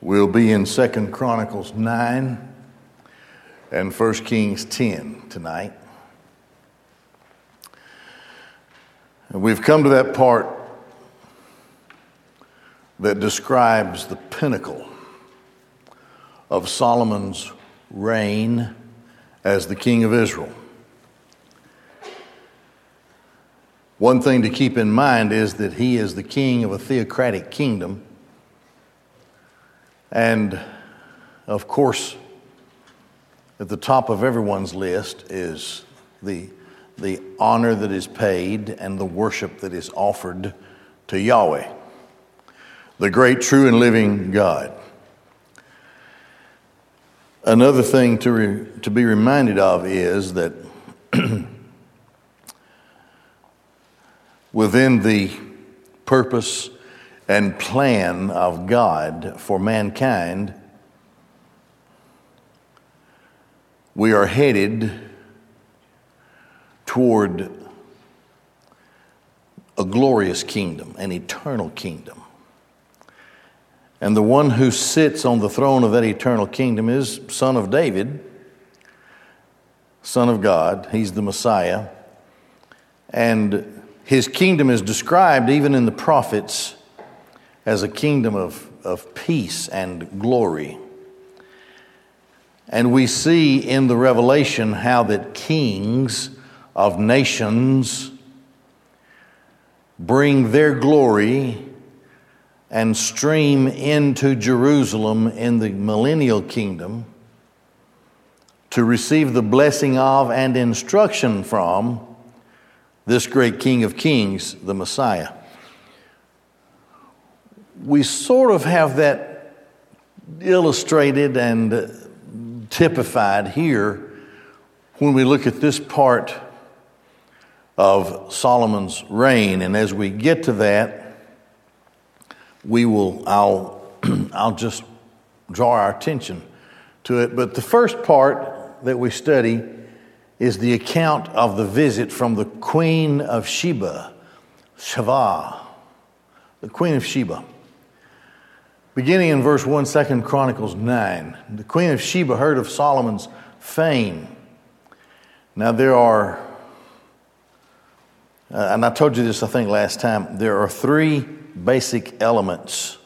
We'll be in Second Chronicles 9 and 1 Kings 10 tonight. And we've come to that part that describes the pinnacle of Solomon's reign as the king of Israel. One thing to keep in mind is that he is the king of a theocratic kingdom and of course, at the top of everyone's list is the, the honor that is paid and the worship that is offered to Yahweh, the great, true, and living God. Another thing to, re, to be reminded of is that within the purpose and plan of God for mankind, we are headed toward a glorious kingdom, an eternal kingdom. And the one who sits on the throne of that eternal kingdom is Son of David, Son of God. He's the Messiah. And his kingdom is described even in the prophets as a kingdom of, of peace and glory. And we see in the revelation how that kings of nations bring their glory and stream into Jerusalem in the millennial kingdom to receive the blessing of and instruction from this great King of Kings, the Messiah we sort of have that illustrated and typified here when we look at this part of Solomon's reign. And as we get to that, we will, I'll, I'll just draw our attention to it. But the first part that we study is the account of the visit from the Queen of Sheba, Shava, the Queen of Sheba. Beginning in verse 1, 2 Chronicles 9, the Queen of Sheba heard of Solomon's fame. Now, there are, uh, and I told you this, I think, last time, there are three basic elements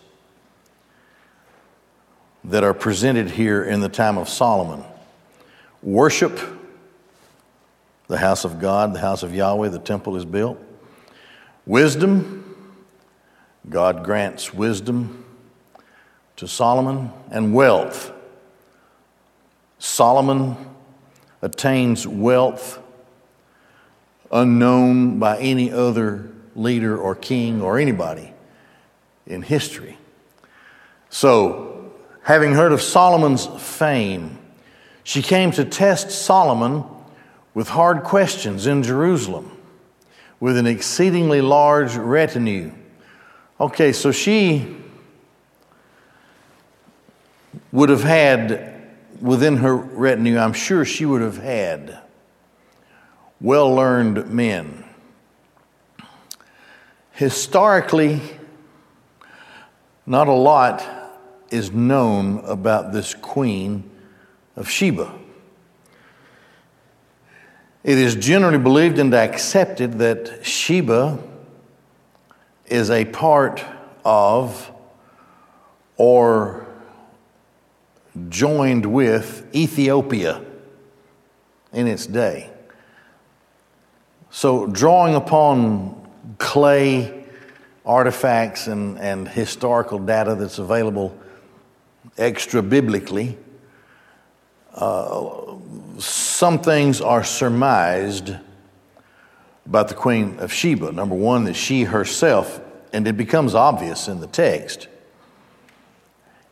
that are presented here in the time of Solomon. Worship, the house of God, the house of Yahweh, the temple is built, wisdom, God grants wisdom to Solomon and wealth. Solomon attains wealth unknown by any other leader or king or anybody in history. So, having heard of Solomon's fame, she came to test Solomon with hard questions in Jerusalem with an exceedingly large retinue. Okay, so she would have had within her retinue, I'm sure she would have had well learned men. Historically, not a lot is known about this queen of Sheba. It is generally believed and accepted that Sheba is a part of or joined with Ethiopia in its day. So, drawing upon clay artifacts and, and historical data that's available extra biblically, uh, some things are surmised about the Queen of Sheba. Number one, that she herself, and it becomes obvious in the text,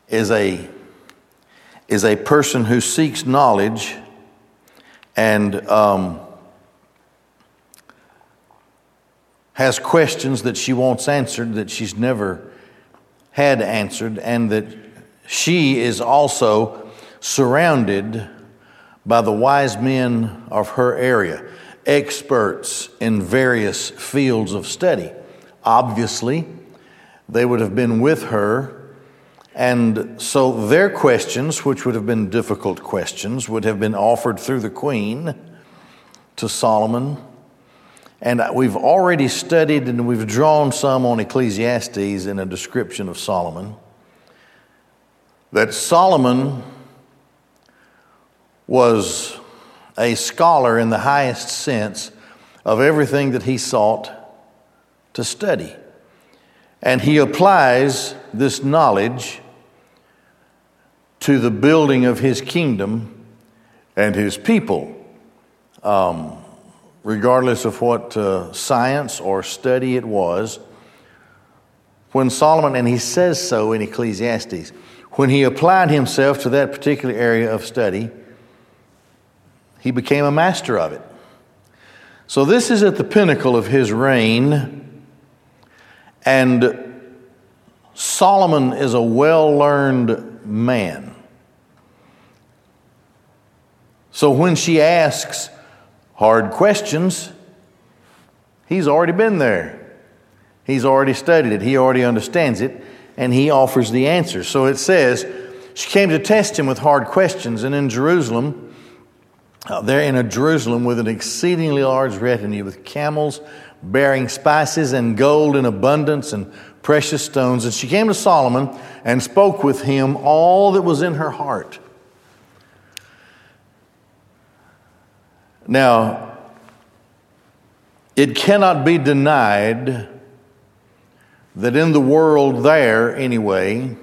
is a is a person who seeks knowledge and um, has questions that she wants answered that she's never had answered, and that she is also surrounded by the wise men of her area, experts in various fields of study. Obviously, they would have been with her And so their questions, which would have been difficult questions, would have been offered through the queen to Solomon. And we've already studied and we've drawn some on Ecclesiastes in a description of Solomon. That Solomon was a scholar in the highest sense of everything that he sought to study. And he applies this knowledge to the building of his kingdom and his people. Um, regardless of what uh, science or study it was, when Solomon, and he says so in Ecclesiastes, when he applied himself to that particular area of study, he became a master of it. So, this is at the pinnacle of his reign, and Solomon is a well learned man. So, when she asks, hard questions, he's already been there. He's already studied it, he already understands it, and he offers the answer. So it says, She came to test him with hard questions, and in Jerusalem, uh, there in a Jerusalem with an exceedingly large retinue, with camels bearing spices and gold in abundance and precious stones. And she came to Solomon and spoke with him all that was in her heart. Now, it cannot be denied that in the world there, anyway,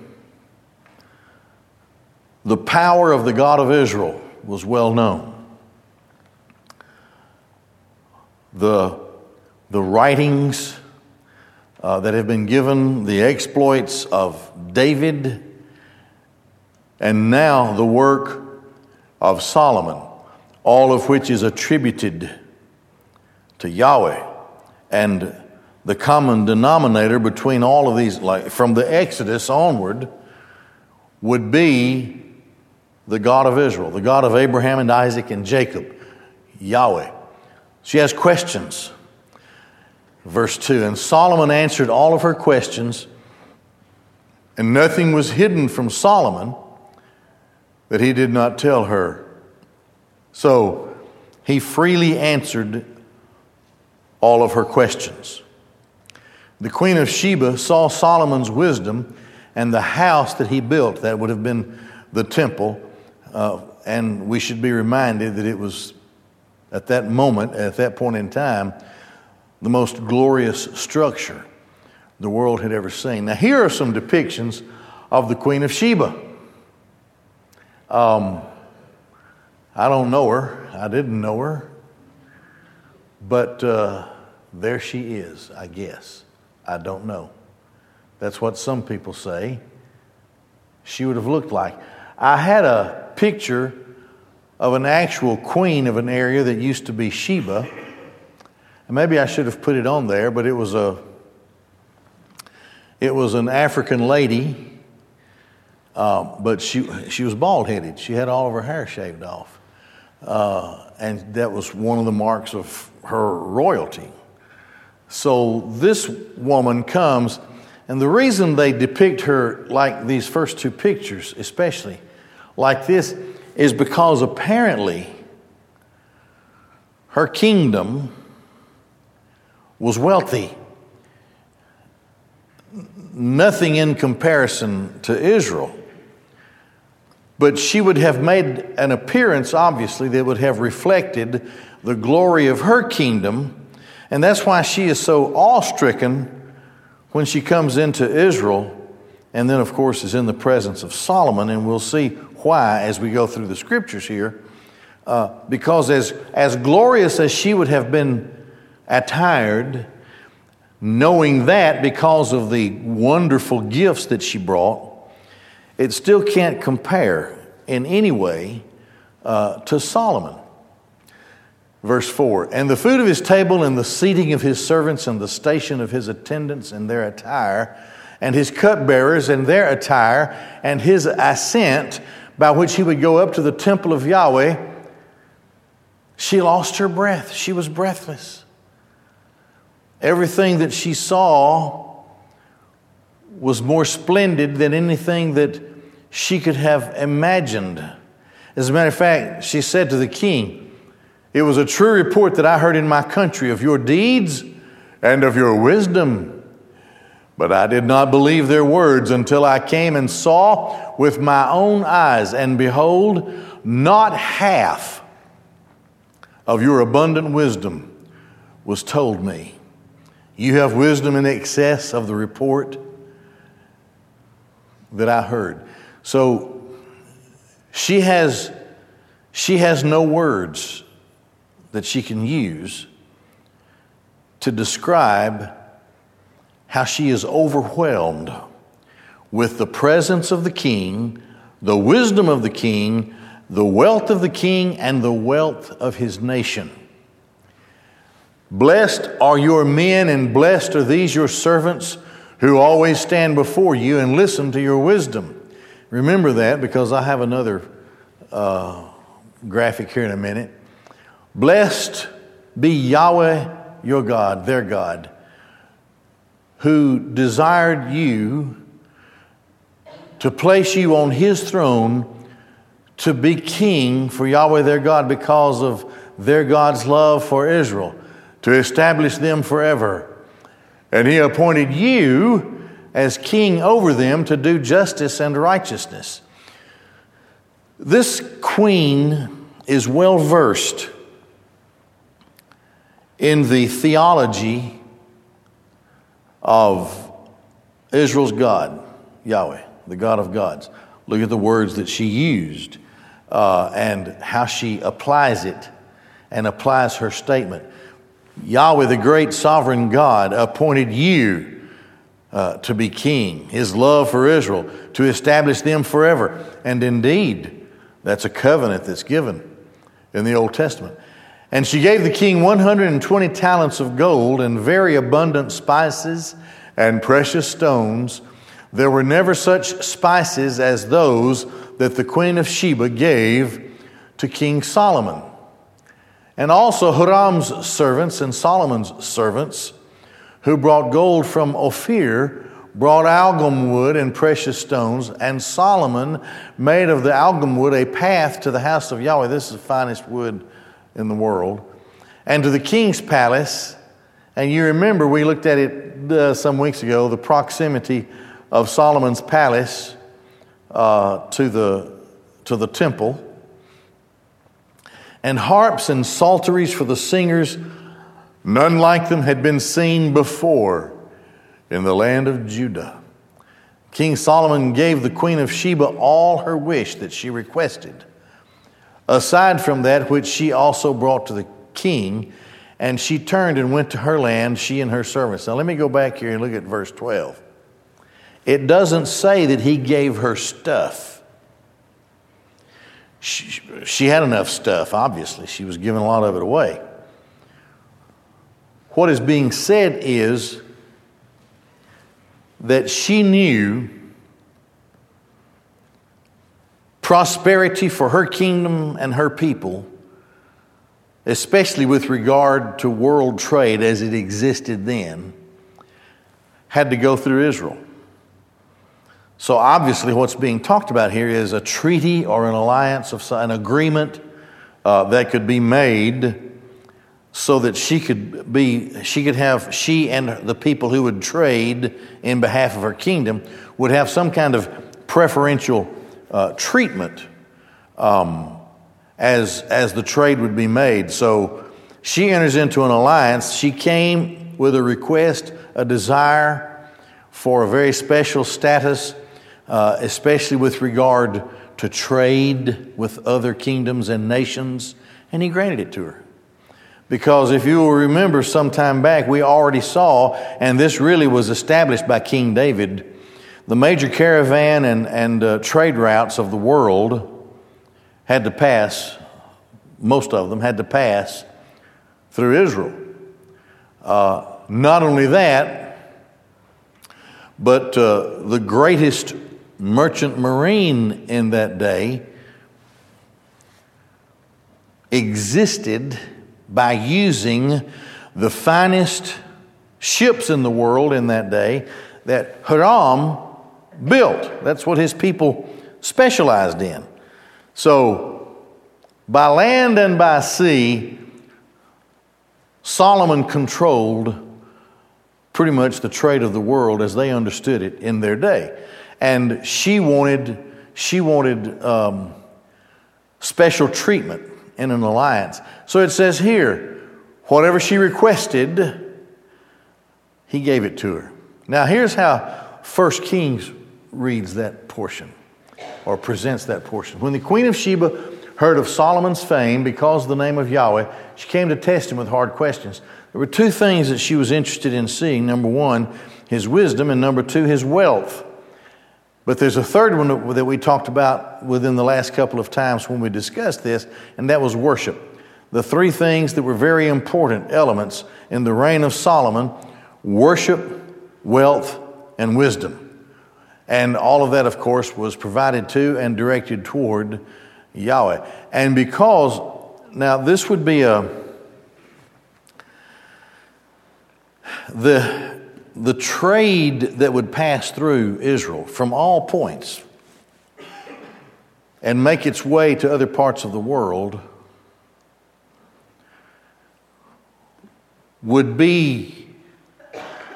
the power of the God of Israel was well known. The, the writings uh, that have been given, the exploits of David, and now the work of Solomon all of which is attributed to Yahweh. And the common denominator between all of these, like from the Exodus onward, would be the God of Israel, the God of Abraham and Isaac and Jacob, Yahweh. She has questions. Verse 2 And Solomon answered all of her questions, and nothing was hidden from Solomon that he did not tell her. So he freely answered all of her questions. The Queen of Sheba saw Solomon's wisdom and the house that he built, that would have been the temple. Uh, and we should be reminded that it was at that moment, at that point in time, the most glorious structure the world had ever seen. Now, here are some depictions of the Queen of Sheba. Um, I don't know her. I didn't know her. But uh, there she is, I guess. I don't know. That's what some people say she would have looked like. I had a picture of an actual queen of an area that used to be Sheba. And maybe I should have put it on there, but it was a it was an African lady, uh, but she she was bald headed. She had all of her hair shaved off. Uh, and that was one of the marks of her royalty. So this woman comes, and the reason they depict her like these first two pictures, especially like this, is because apparently her kingdom was wealthy. Nothing in comparison to Israel. But she would have made an appearance, obviously, that would have reflected the glory of her kingdom. And that's why she is so awe stricken when she comes into Israel, and then, of course, is in the presence of Solomon. And we'll see why as we go through the scriptures here. Uh, because as, as glorious as she would have been attired, knowing that because of the wonderful gifts that she brought, it still can't compare in any way uh, to Solomon. Verse 4 And the food of his table, and the seating of his servants, and the station of his attendants, and their attire, and his cupbearers, and their attire, and his ascent by which he would go up to the temple of Yahweh, she lost her breath. She was breathless. Everything that she saw was more splendid than anything that she could have imagined. As a matter of fact, she said to the king, It was a true report that I heard in my country of your deeds and of your wisdom. But I did not believe their words until I came and saw with my own eyes, and behold, not half of your abundant wisdom was told me. You have wisdom in excess of the report that I heard. So she has, she has no words that she can use to describe how she is overwhelmed with the presence of the king, the wisdom of the king, the wealth of the king, and the wealth of his nation. Blessed are your men, and blessed are these your servants who always stand before you and listen to your wisdom. Remember that because I have another uh, graphic here in a minute. Blessed be Yahweh your God, their God, who desired you to place you on his throne to be king for Yahweh their God because of their God's love for Israel, to establish them forever. And he appointed you as king over them to do justice and righteousness. This queen is well versed in the theology of Israel's God, Yahweh, the God of gods. Look at the words that she used uh, and how she applies it and applies her statement. Yahweh, the great sovereign God, appointed you uh, to be king, his love for Israel, to establish them forever. And indeed, that's a covenant that's given in the Old Testament. And she gave the king 120 talents of gold and very abundant spices and precious stones. There were never such spices as those that the queen of Sheba gave to King Solomon. And also Huram's servants and Solomon's servants, who brought gold from Ophir, brought algum wood and precious stones, and Solomon made of the algum wood a path to the house of Yahweh. This is the finest wood in the world. And to the king's palace. And you remember, we looked at it uh, some weeks ago, the proximity of Solomon's palace uh, to, the, to the temple and harps and psalteries for the singers. None like them had been seen before in the land of Judah. King Solomon gave the queen of Sheba all her wish that she requested, aside from that which she also brought to the king. And she turned and went to her land, she and her servants. Now, let me go back here and look at verse 12. It doesn't say that he gave her stuff. She, had enough stuff, obviously. She was giving a lot of it away. What is being said is that she knew prosperity for her kingdom and her people, especially with regard to world trade as it existed then, had to go through Israel. So, obviously, what's being talked about here is a treaty or an alliance of an agreement uh, that could be made so that she could be she could have she and the people who would trade in behalf of her kingdom would have some kind of preferential uh, treatment um, as as the trade would be made. So she enters into an alliance. She came with a request a desire for a very special status uh, especially with regard to trade with other kingdoms and nations, and he granted it to her. Because if you will remember some time back, we already saw, and this really was established by King David, the major caravan and, and uh, trade routes of the world had to pass, most of them had to pass through Israel. Uh, not only that, but uh, the greatest merchant marine in that day existed by using the finest ships in the world in that day, that Hiram built. That's what his people specialized in. So, by land and by sea, Solomon controlled pretty much the trade of the world as they understood it in their day. And she wanted, she wanted um, special treatment in an alliance. So it says here, whatever she requested, he gave it to her. Now here's how First Kings reads that portion or presents that portion. When the Queen of Sheba heard of Solomon's fame because of the name of Yahweh, she came to test him with hard questions. There were two things that she was interested in seeing number one, his wisdom, and number two, his wealth. But there's a third one that we talked about within the last couple of times when we discussed this, and that was worship. The three things that were very important elements in the reign of Solomon worship, wealth, and wisdom. And all of that, of course, was provided to and directed toward Yahweh. And because, now this would be a, the, the trade that would pass through Israel from all points and make its way to other parts of the world would be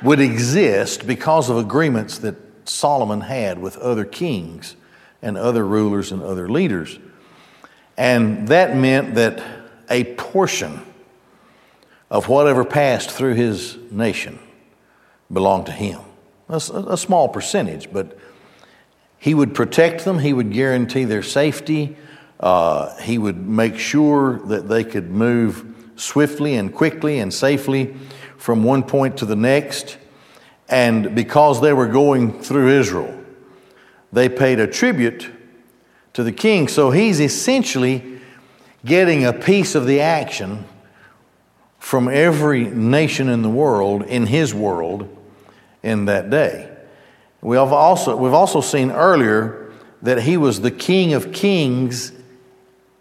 would exist because of agreements that Solomon had with other kings and other rulers and other leaders. And that meant that a portion of whatever passed through his nation belonged to him. A, a small percentage, but he would protect them, he would guarantee their safety, uh, he would make sure that they could move swiftly and quickly and safely from one point to the next. And because they were going through Israel, they paid a tribute to the king. So he's essentially getting a piece of the action from every nation in the world, in his world, in that day. We have also, we've also seen earlier that he was the king of kings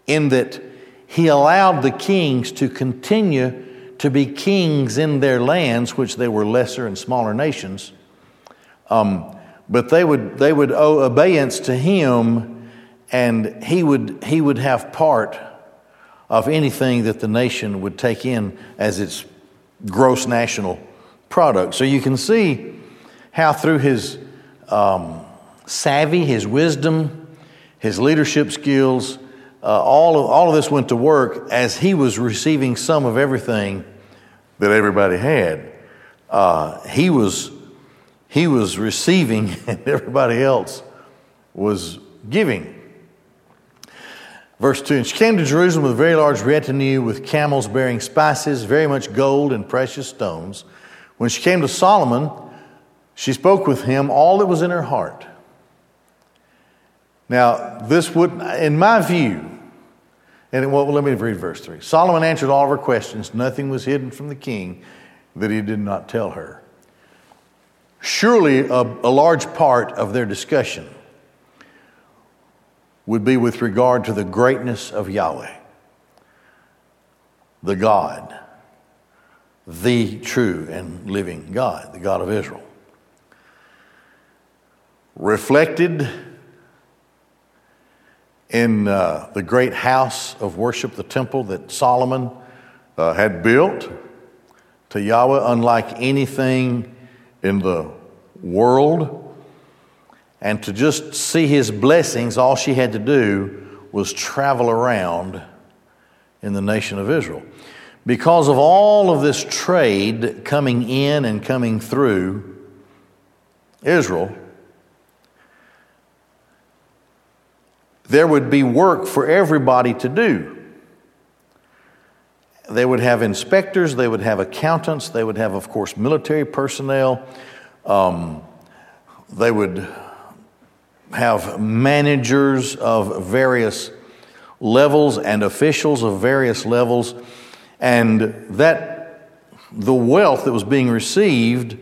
in that he allowed the kings to continue to be kings in their lands, which they were lesser and smaller nations. Um, but they would, they would owe obedience to him, and he would, he would have part of anything that the nation would take in as its gross national product. So you can see how, through his um, savvy, his wisdom, his leadership skills, uh, all, of, all of this went to work as he was receiving some of everything that everybody had. Uh, he, was, he was receiving, and everybody else was giving. Verse 2 And she came to Jerusalem with a very large retinue, with camels bearing spices, very much gold and precious stones. When she came to Solomon, she spoke with him all that was in her heart. Now, this would, in my view, and well, let me read verse 3. Solomon answered all of her questions. Nothing was hidden from the king that he did not tell her. Surely, a, a large part of their discussion would be with regard to the greatness of Yahweh, the God, the true and living God, the God of Israel. Reflected in uh, the great house of worship, the temple that Solomon uh, had built to Yahweh, unlike anything in the world. And to just see his blessings, all she had to do was travel around in the nation of Israel. Because of all of this trade coming in and coming through Israel, there would be work for everybody to do. They would have inspectors, they would have accountants, they would have, of course, military personnel. Um, they would have managers of various levels and officials of various levels, and that the wealth that was being received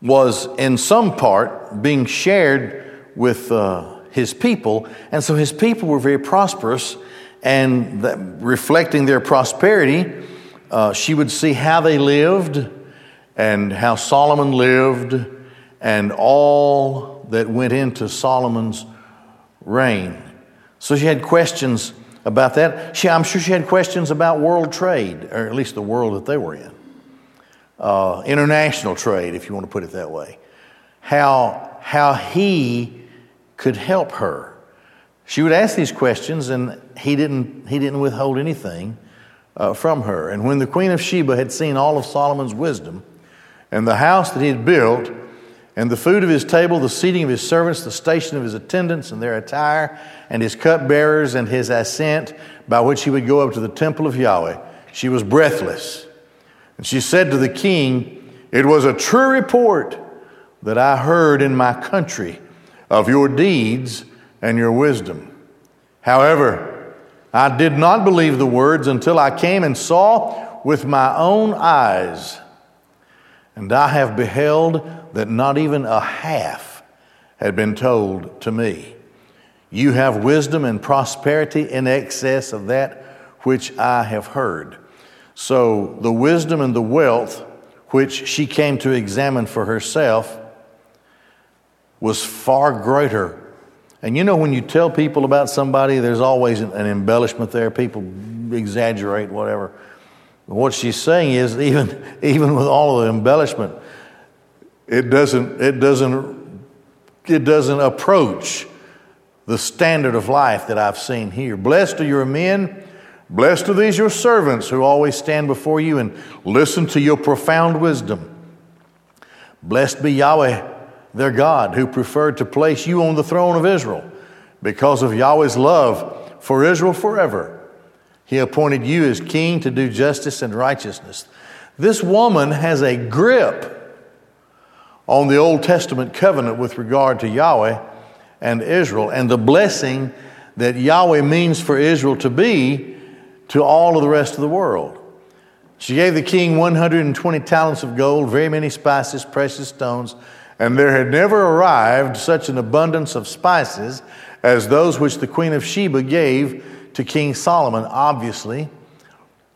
was in some part being shared with uh, his people, and so his people were very prosperous, and that, reflecting their prosperity, uh, she would see how they lived and how Solomon lived and all that went into Solomon's reign. So she had questions about that. She, I'm sure she had questions about world trade, or at least the world that they were in. Uh, international trade, if you want to put it that way. How, how he could help her. She would ask these questions, and he didn't, he didn't withhold anything uh, from her. And when the queen of Sheba had seen all of Solomon's wisdom and the house that he had built, and the food of his table, the seating of his servants, the station of his attendants and their attire, and his cupbearers and his ascent by which he would go up to the temple of Yahweh, she was breathless. And she said to the king, It was a true report that I heard in my country of your deeds and your wisdom. However, I did not believe the words until I came and saw with my own eyes. And I have beheld that not even a half had been told to me. You have wisdom and prosperity in excess of that which I have heard. So the wisdom and the wealth which she came to examine for herself was far greater. And you know, when you tell people about somebody, there's always an embellishment there. People exaggerate, whatever. What she's saying is, even, even with all of the embellishment, it doesn't, it doesn't, it doesn't approach the standard of life that I've seen here. Blessed are your men, blessed are these your servants who always stand before you and listen to your profound wisdom. Blessed be Yahweh, their God, who preferred to place you on the throne of Israel because of Yahweh's love for Israel forever. He appointed you as king to do justice and righteousness. This woman has a grip on the Old Testament covenant with regard to Yahweh and Israel and the blessing that Yahweh means for Israel to be to all of the rest of the world. She gave the king 120 talents of gold, very many spices, precious stones, and there had never arrived such an abundance of spices as those which the queen of Sheba gave to King Solomon. Obviously,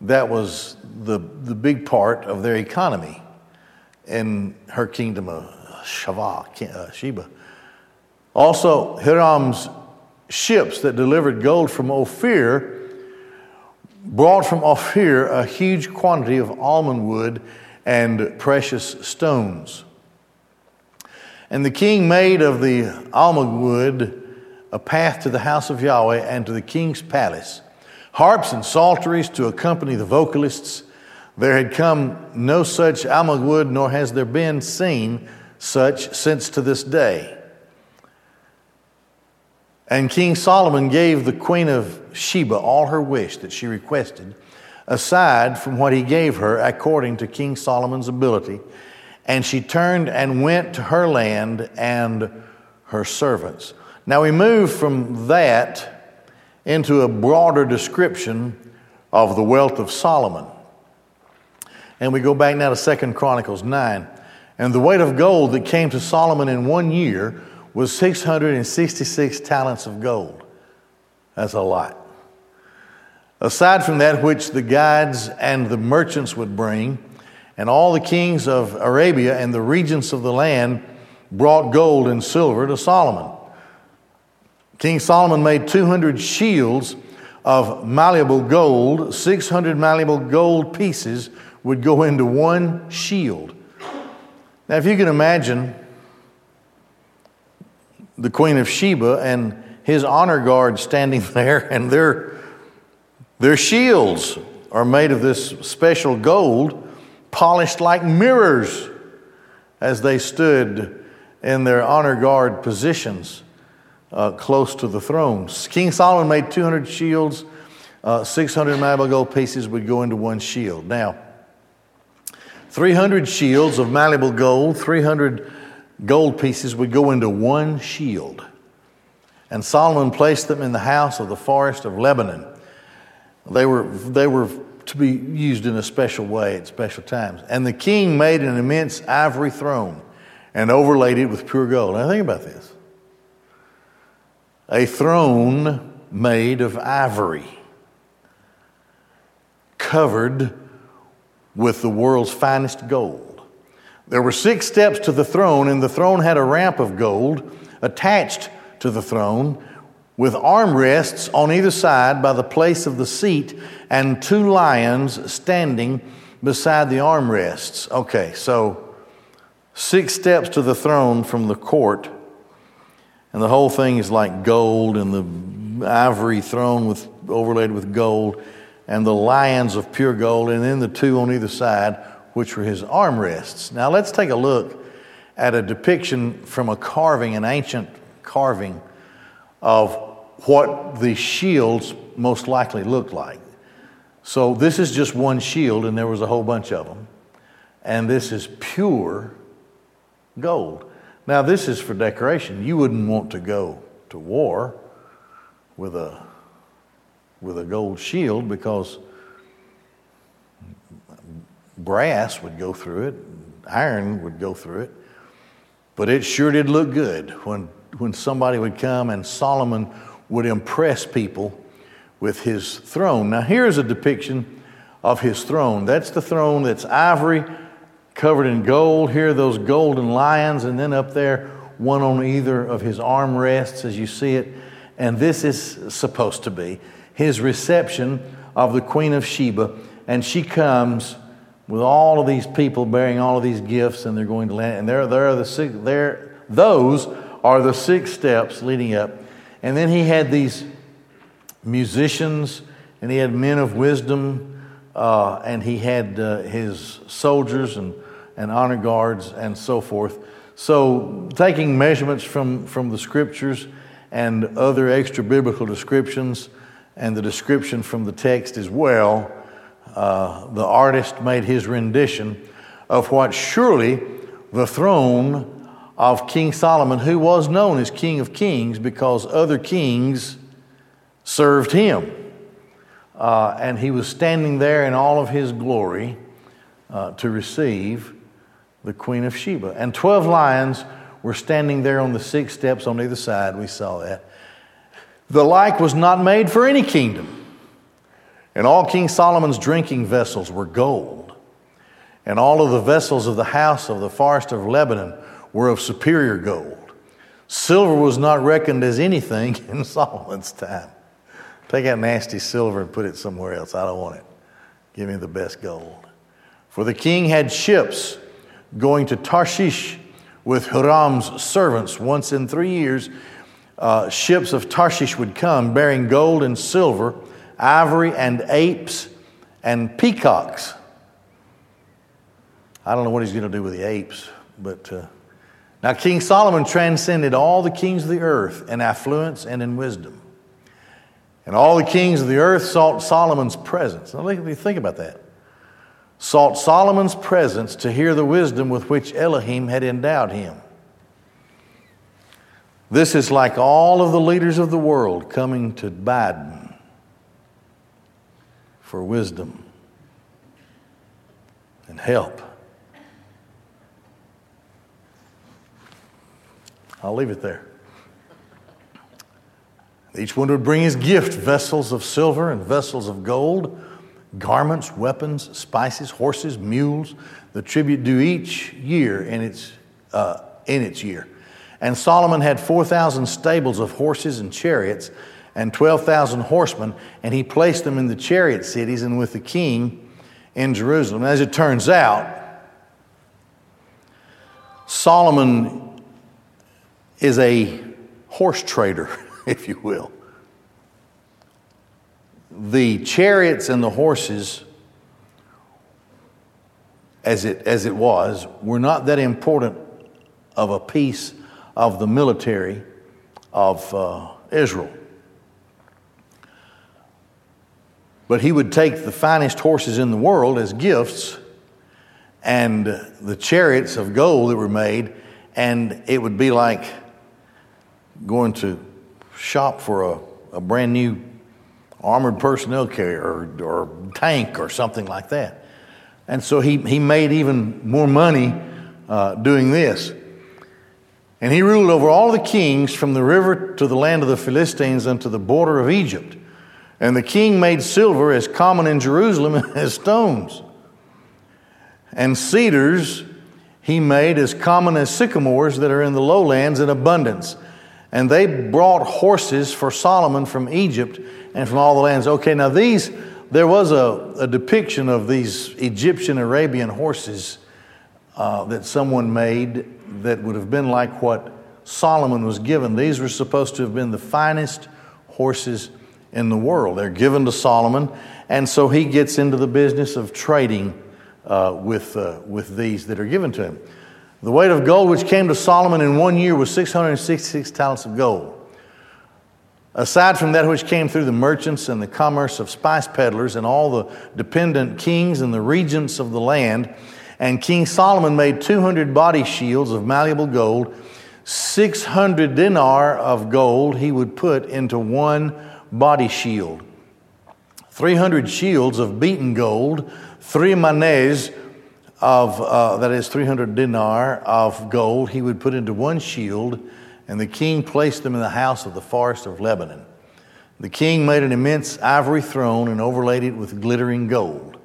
that was the, the big part of their economy in her kingdom of Shava, uh, Sheba. Also, Hiram's ships that delivered gold from Ophir brought from Ophir a huge quantity of almug wood and precious stones. And the king made of the almug wood a path to the house of Yahweh and to the king's palace, harps and psalteries to accompany the vocalists there had come no such almug nor has there been seen such since to this day. And King Solomon gave the queen of Sheba all her wish that she requested, aside from what he gave her according to King Solomon's ability. And she turned and went to her land and her servants. Now we move from that into a broader description of the wealth of Solomon. And we go back now to Second Chronicles 9. And the weight of gold that came to Solomon in one year was 666 talents of gold. That's a lot. Aside from that, which the guides and the merchants would bring, and all the kings of Arabia and the regents of the land brought gold and silver to Solomon. King Solomon made 200 shields of malleable gold, 600 malleable gold pieces would go into one shield. Now, if you can imagine the Queen of Sheba and his honor guard standing there, and their, their shields are made of this special gold, polished like mirrors as they stood in their honor guard positions uh, close to the throne. King Solomon made 200 shields, uh, 600 malleable gold pieces would go into one shield. Now, 300 shields of malleable gold, 300 gold pieces would go into one shield. And Solomon placed them in the house of the forest of Lebanon. They were, they were to be used in a special way at special times. And the king made an immense ivory throne and overlaid it with pure gold. Now, think about this a throne made of ivory, covered with the world's finest gold. There were six steps to the throne, and the throne had a ramp of gold attached to the throne with armrests on either side by the place of the seat, and two lions standing beside the armrests. Okay, so six steps to the throne from the court, and the whole thing is like gold, and the ivory throne with overlaid with gold, and the lions of pure gold, and then the two on either side, which were his armrests. Now let's take a look at a depiction from a carving, an ancient carving of what the shields most likely looked like. So this is just one shield, and there was a whole bunch of them. And this is pure gold. Now, this is for decoration. You wouldn't want to go to war with a, with a gold shield because brass would go through it, iron would go through it. But it sure did look good when, when somebody would come and Solomon would impress people with his throne. Now, here's a depiction of his throne. That's the throne that's ivory covered in gold. Here are those golden lions, and then up there, one on either of his arm rests as you see it. And this is supposed to be his reception of the Queen of Sheba. And she comes with all of these people bearing all of these gifts, and they're going to land. And there, there are the six, there, those are the six steps leading up and then he had these musicians, and he had men of wisdom, uh, and he had uh, his soldiers and, and honor guards and so forth. So, taking measurements from, from the scriptures and other extra biblical descriptions and the description from the text as well, uh, the artist made his rendition of what surely the throne of King Solomon, who was known as King of Kings because other kings served him. Uh, and he was standing there in all of his glory uh, to receive the Queen of Sheba. And 12 lions were standing there on the six steps on either side. We saw that. The like was not made for any kingdom. And all King Solomon's drinking vessels were gold. And all of the vessels of the house of the forest of Lebanon were of superior gold. Silver was not reckoned as anything in Solomon's time. Take that nasty silver and put it somewhere else. I don't want it. Give me the best gold. For the king had ships going to Tarshish with Hiram's servants once in three years. Uh, ships of Tarshish would come bearing gold and silver, ivory and apes and peacocks. I don't know what he's going to do with the apes, but uh, now, King Solomon transcended all the kings of the earth in affluence and in wisdom. And all the kings of the earth sought Solomon's presence. Now, think about that. Sought Solomon's presence to hear the wisdom with which Elohim had endowed him. This is like all of the leaders of the world coming to Biden for wisdom and help. I'll leave it there. Each one would bring his gift vessels of silver and vessels of gold, garments, weapons, spices, horses, mules, the tribute due each year in its, uh, in its year. And Solomon had 4,000 stables of horses and chariots and 12,000 horsemen, and he placed them in the chariot cities and with the king in Jerusalem. As it turns out, Solomon is a horse trader, if you will. The chariots and the horses, as it, as it was, were not that important of a piece of the military of uh, Israel. But he would take the finest horses in the world as gifts and the chariots of gold that were made, and it would be like going to shop for a, a brand new armored personnel carrier or, or tank or something like that. And so he, he made even more money uh, doing this. And he ruled over all the kings from the river to the land of the Philistines unto the border of Egypt. And the king made silver as common in Jerusalem as stones. And cedars he made as common as sycamores that are in the lowlands in abundance. And they brought horses for Solomon from Egypt and from all the lands. Okay, now these, there was a, a depiction of these Egyptian Arabian horses uh, that someone made that would have been like what Solomon was given. These were supposed to have been the finest horses in the world. They're given to Solomon, and so he gets into the business of trading uh, with, uh, with these that are given to him. The weight of gold which came to Solomon in one year was 666 talents of gold. Aside from that which came through the merchants and the commerce of spice peddlers and all the dependent kings and the regents of the land, and King Solomon made 200 body shields of malleable gold, 600 dinar of gold he would put into one body shield, 300 shields of beaten gold, three manes of, uh, that is 300 dinar of gold, he would put into one shield, and the king placed them in the house of the forest of Lebanon. The king made an immense ivory throne and overlaid it with glittering gold.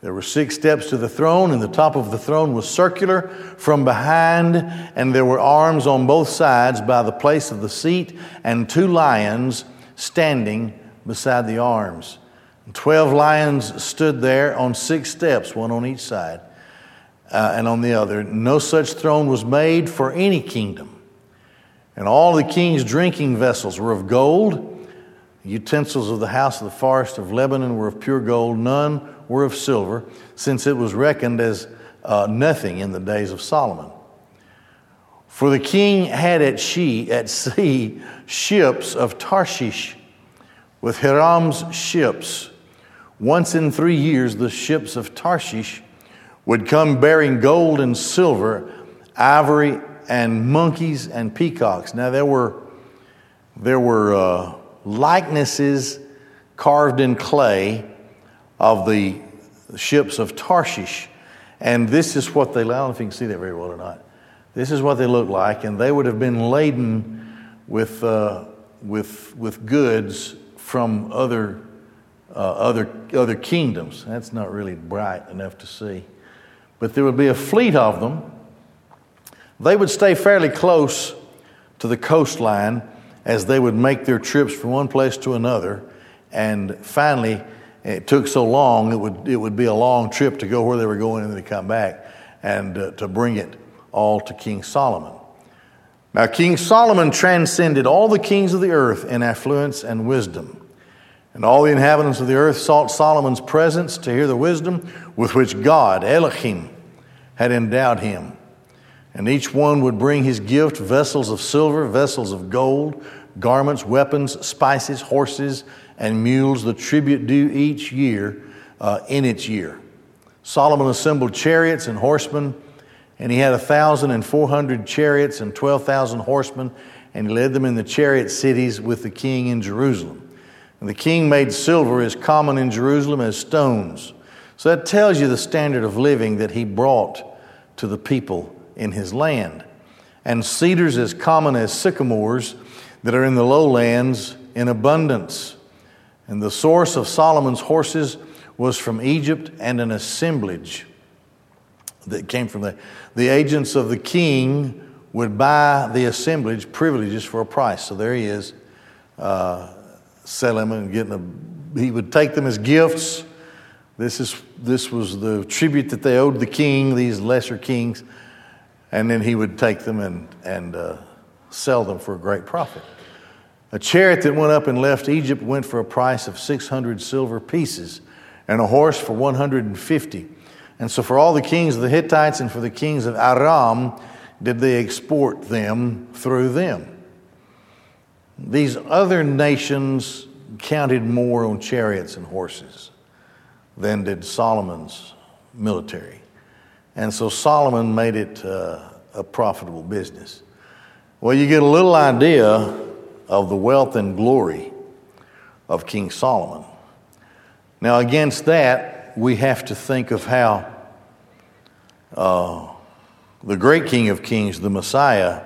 There were six steps to the throne, and the top of the throne was circular from behind, and there were arms on both sides by the place of the seat, and two lions standing beside the arms. Twelve lions stood there on six steps, one on each side uh, and on the other. No such throne was made for any kingdom. And all the king's drinking vessels were of gold. The utensils of the house of the forest of Lebanon were of pure gold. None were of silver, since it was reckoned as uh, nothing in the days of Solomon. For the king had at, she, at sea ships of Tarshish with Hiram's ships once in three years, the ships of Tarshish would come bearing gold and silver, ivory and monkeys and peacocks. Now, there were, there were uh, likenesses carved in clay of the ships of Tarshish. And this is what they, I don't know if you can see that very well or not. This is what they look like, and they would have been laden with, uh, with, with goods from other uh, other, other kingdoms. That's not really bright enough to see. But there would be a fleet of them. They would stay fairly close to the coastline as they would make their trips from one place to another. And finally, it took so long, it would, it would be a long trip to go where they were going and then to come back and uh, to bring it all to King Solomon. Now, King Solomon transcended all the kings of the earth in affluence and wisdom. And all the inhabitants of the earth sought Solomon's presence to hear the wisdom with which God, Elohim, had endowed him. And each one would bring his gift vessels of silver, vessels of gold, garments, weapons, spices, horses, and mules, the tribute due each year uh, in its year. Solomon assembled chariots and horsemen, and he had a thousand and four hundred chariots and twelve thousand horsemen, and he led them in the chariot cities with the king in Jerusalem. And the king made silver as common in Jerusalem as stones. So that tells you the standard of living that he brought to the people in his land. And cedars as common as sycamores that are in the lowlands in abundance. And the source of Solomon's horses was from Egypt and an assemblage that came from there. The agents of the king would buy the assemblage privileges for a price. So there he is. Uh, sell them and get them. He would take them as gifts. This, is, this was the tribute that they owed the king, these lesser kings. And then he would take them and, and uh, sell them for a great profit. A chariot that went up and left Egypt went for a price of 600 silver pieces, and a horse for 150. And so, for all the kings of the Hittites and for the kings of Aram, did they export them through them. These other nations counted more on chariots and horses than did Solomon's military. And so Solomon made it uh, a profitable business. Well, you get a little idea of the wealth and glory of King Solomon. Now, against that, we have to think of how uh, the great King of Kings, the Messiah,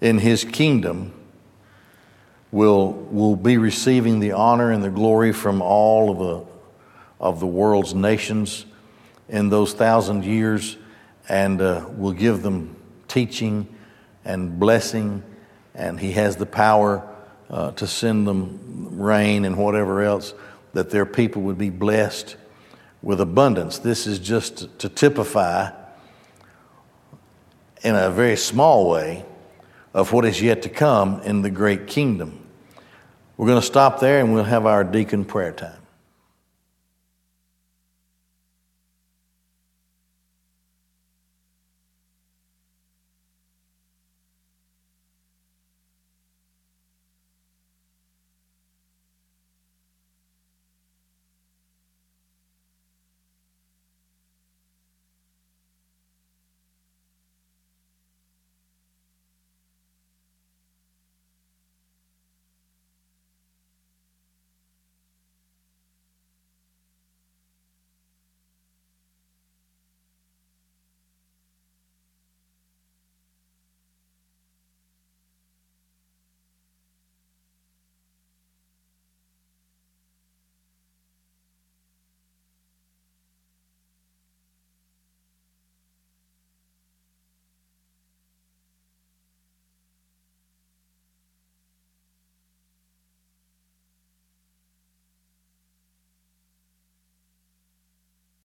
in his kingdom, will, will be receiving the honor and the glory from all of the, of the world's nations in those thousand years. and uh, will give them teaching and blessing, and He has the power uh, to send them rain and whatever else, that their people would be blessed with abundance. This is just to typify, in a very small way, of what is yet to come in the great kingdom. We're going to stop there and we'll have our deacon prayer time.